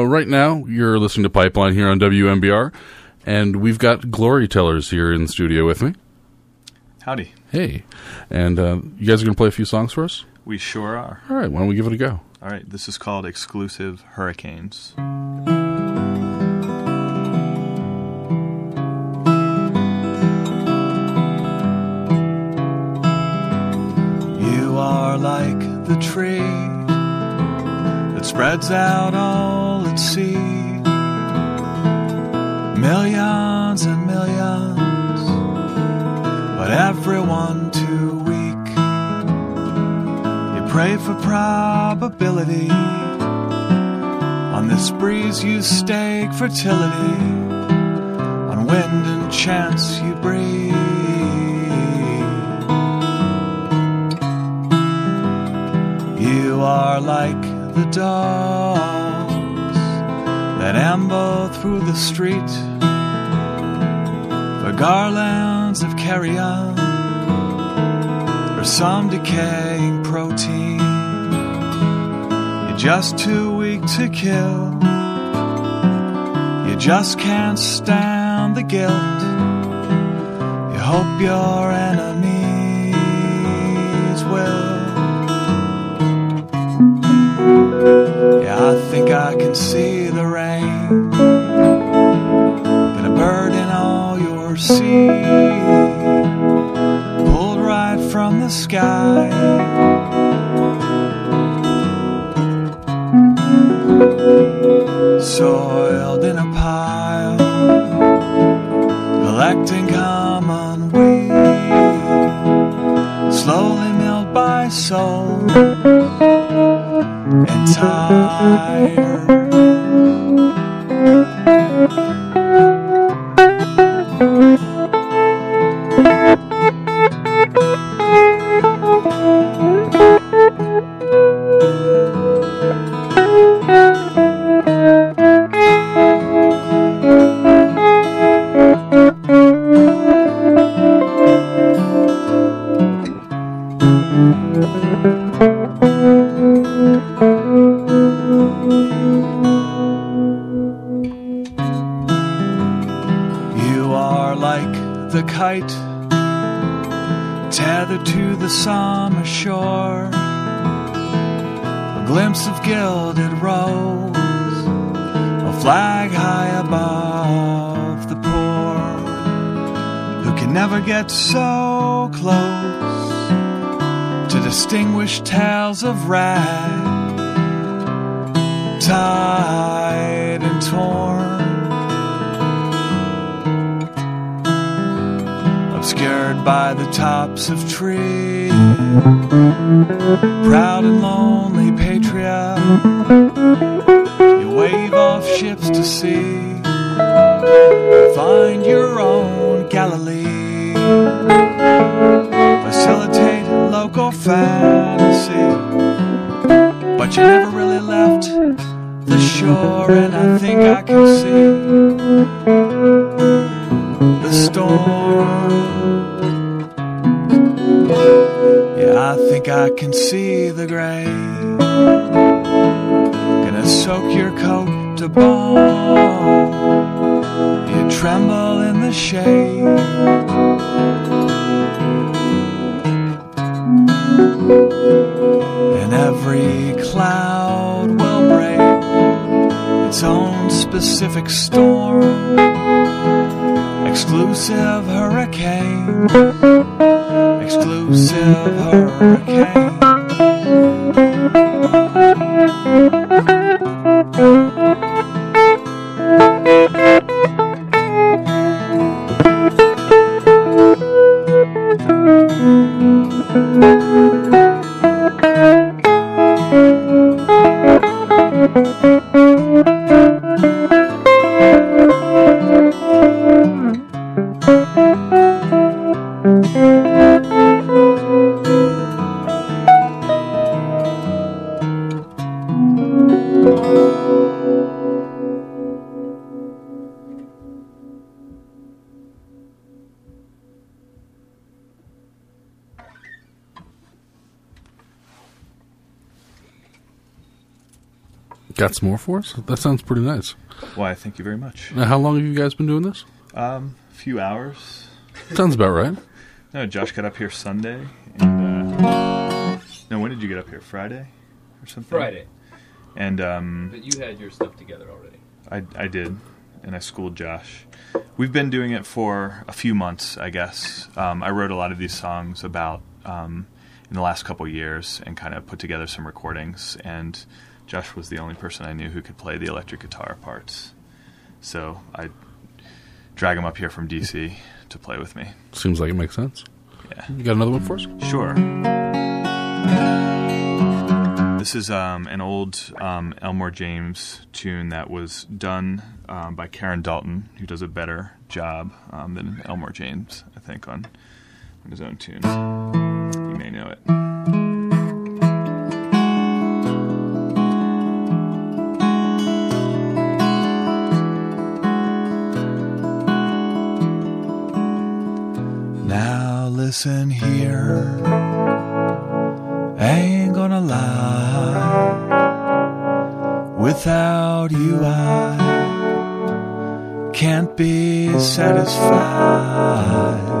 Uh, right now, you're listening to Pipeline here on WMBR, and we've got Glory Tellers here in the studio with me. Howdy. Hey. And uh, you guys are going to play a few songs for us? We sure are. All right, why don't we give it a go? All right, this is called Exclusive Hurricanes. You are like the tree that spreads out all its seed. Millions and millions, but everyone too weak. You pray for probability. On this breeze you stake fertility. On wind and chance you breathe. You are like the dogs that amble through the street for garlands of carrion or some decaying protein. You're just too weak to kill. You just can't stand the guilt. You hope your enemies from the sky. Soiled in a pile, collecting common weed, slowly milled by soul and tired. Tethered to the summer shore. A glimpse of gilded rose, a flag high above the poor, who can never get so close to distinguish tales of rag, tied and torn. By the tops of trees. Proud and lonely patriot, you wave off ships to sea. Find your own Galilee. Facilitate local fantasy. But you never really left the shore, and I think I can see I think I can see the gray. Gonna soak your coat to bone. You tremble in the shade. And every cloud will break its own specific storm exclusive hurricane, exclusive Got some more for us? That sounds pretty nice. Why, thank you very much. Now, how long have you guys been doing this? Um, a few hours. Sounds about right. No, Josh got up here Sunday, and uh, no, when did you get up here? Friday or something? Friday. And um, But you had your stuff together already. I, I did, and I schooled Josh. We've been doing it for a few months, I guess. Um, I wrote a lot of these songs about um, in the last couple years, and kind of put together some recordings. And Josh was the only person I knew who could play the electric guitar parts, so I drag him up here from DC to play with me. Seems like it makes sense. Yeah. You got another one for us? Sure. This is um, an old um, Elmore James tune that was done um, by Karen Dalton, who does a better job um, than Elmore James, I think, on, on his own tunes. You may know it. Listen here, ain't gonna lie. Without you, I can't be satisfied.